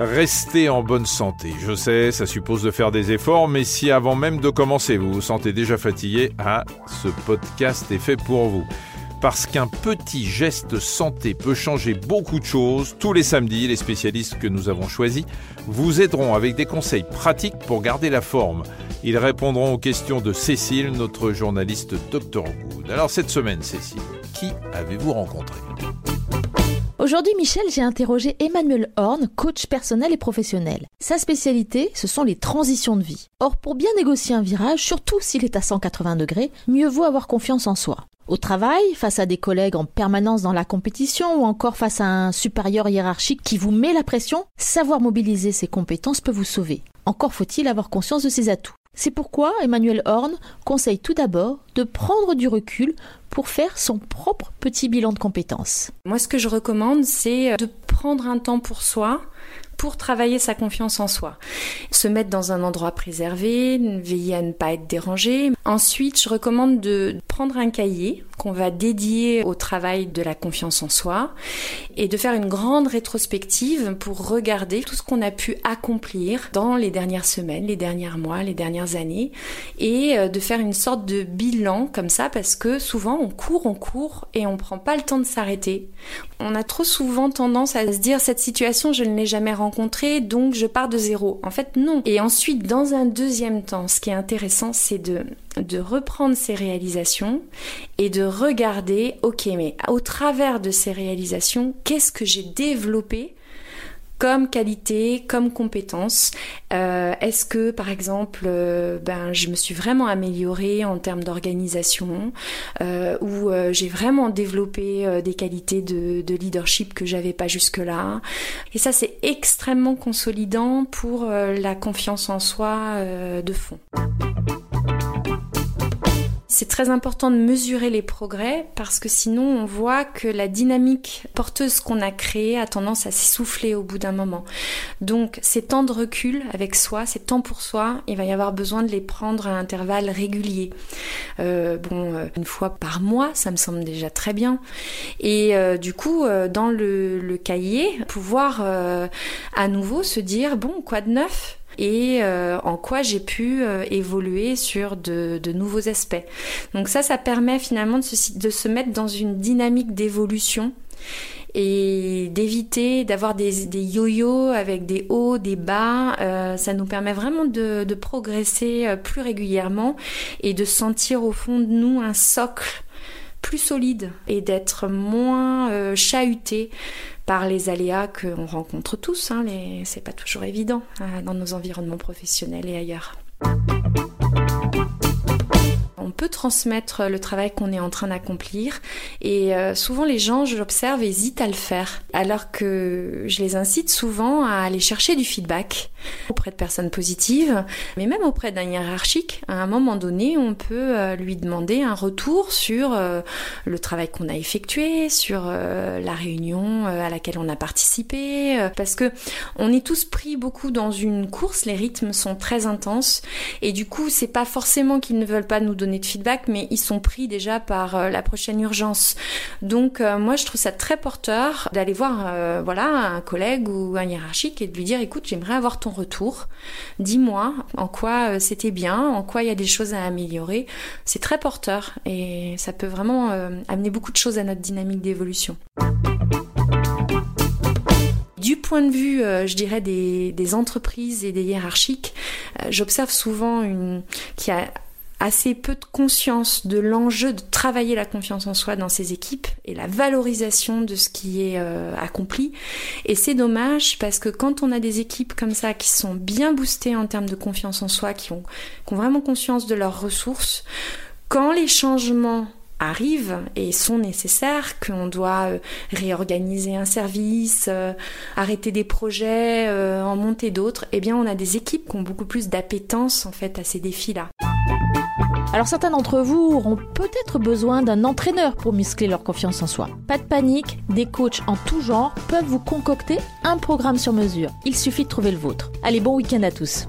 Restez en bonne santé. Je sais, ça suppose de faire des efforts, mais si avant même de commencer, vous vous sentez déjà fatigué, ah, ce podcast est fait pour vous. Parce qu'un petit geste santé peut changer beaucoup de choses, tous les samedis, les spécialistes que nous avons choisis vous aideront avec des conseils pratiques pour garder la forme. Ils répondront aux questions de Cécile, notre journaliste Dr Good. Alors cette semaine, Cécile, qui avez-vous rencontré? Aujourd'hui, Michel, j'ai interrogé Emmanuel Horn, coach personnel et professionnel. Sa spécialité, ce sont les transitions de vie. Or, pour bien négocier un virage, surtout s'il est à 180 degrés, mieux vaut avoir confiance en soi. Au travail, face à des collègues en permanence dans la compétition ou encore face à un supérieur hiérarchique qui vous met la pression, savoir mobiliser ses compétences peut vous sauver. Encore faut-il avoir conscience de ses atouts. C'est pourquoi Emmanuel Horn conseille tout d'abord de prendre du recul pour faire son propre petit bilan de compétences. Moi, ce que je recommande, c'est de prendre un temps pour soi, pour travailler sa confiance en soi. Se mettre dans un endroit préservé, veiller à ne pas être dérangé. Ensuite, je recommande de prendre un cahier qu'on va dédier au travail de la confiance en soi et de faire une grande rétrospective pour regarder tout ce qu'on a pu accomplir dans les dernières semaines, les derniers mois, les dernières années et euh, de faire une sorte de bilan comme ça parce que souvent on court, on court et on prend pas le temps de s'arrêter. On a trop souvent tendance à se dire cette situation je ne l'ai jamais rencontrée donc je pars de zéro. En fait, non. Et ensuite, dans un deuxième temps, ce qui est intéressant, c'est de, de reprendre ces réalisations et de regarder, ok, mais au travers de ces réalisations, qu'est-ce que j'ai développé comme qualité, comme compétence? Euh, est-ce que, par exemple, euh, ben, je me suis vraiment améliorée en termes d'organisation euh, ou j'ai vraiment développé des qualités de, de leadership que j'avais pas jusque-là? Et ça, c'est extrêmement consolidant pour la confiance en soi de fond. C'est très important de mesurer les progrès parce que sinon on voit que la dynamique porteuse qu'on a créée a tendance à s'essouffler au bout d'un moment. Donc ces temps de recul avec soi, ces temps pour soi, il va y avoir besoin de les prendre à intervalles réguliers. Euh, bon, euh, une fois par mois, ça me semble déjà très bien. Et euh, du coup, dans le, le, cahier, pouvoir à nouveau se dire, bon, quoi de neuf? Et euh, en quoi j'ai pu euh, évoluer sur de, nouveaux aspects. Donc ça, ça permet finalement de se, mettre dans une dynamique d'évolution et d'éviter d'avoir des, yo-yo avec des hauts, des bas. Euh, ça nous permet vraiment de, progresser plus régulièrement et de sentir au fond de nous un socle plus solide et d'être moins euh, chahuté par les aléas qu'on rencontre tous. Hein. C'est pas toujours évident euh, dans nos environnements professionnels et ailleurs on peut transmettre le travail qu'on est en train d'accomplir. Et euh, souvent les gens, je l'observe, hésitent à le faire. Alors que je les incite souvent à aller chercher du feedback auprès de personnes positives, mais même auprès d'un hiérarchique. À un moment donné, on peut euh, lui demander un retour sur euh, le travail qu'on a effectué, sur la réunion à laquelle on a participé, parce que on est tous pris beaucoup dans une course, les rythmes sont très intenses. Et du coup, c'est pas forcément qu'ils ne veulent pas nous donner de feedback, mais ils sont pris déjà par euh, la prochaine urgence. Donc euh, moi, je trouve ça très porteur d'aller voir euh, voilà un collègue ou un hiérarchique et de lui dire écoute, j'aimerais avoir ton retour. Dis-moi en quoi c'était bien, en quoi il y a des choses à améliorer. C'est très porteur et ça peut vraiment amener beaucoup de choses à notre dynamique d'évolution. Du point de vue, je dirais, des, entreprises et des hiérarchiques, j'observe souvent une, qui a assez peu de conscience de l'enjeu de travailler la confiance en soi dans ses équipes et la valorisation de ce qui est euh, accompli. Et c'est dommage parce que quand on a des équipes comme ça qui sont bien boostées en termes de confiance en soi, qui ont, qui ont vraiment conscience de leurs ressources, quand les changements arrivent et sont nécessaires, qu'on doit euh, réorganiser un service, euh, arrêter des projets, en monter d'autres, eh bien on a des équipes qui ont beaucoup plus d'appétence en fait à ces défis-là. Alors certains d'entre vous auront peut-être besoin d'un entraîneur pour muscler leur confiance en soi. Pas de panique, des coachs en tout genre peuvent vous concocter un programme sur mesure. Il suffit de trouver le vôtre. Allez, bon week-end à tous.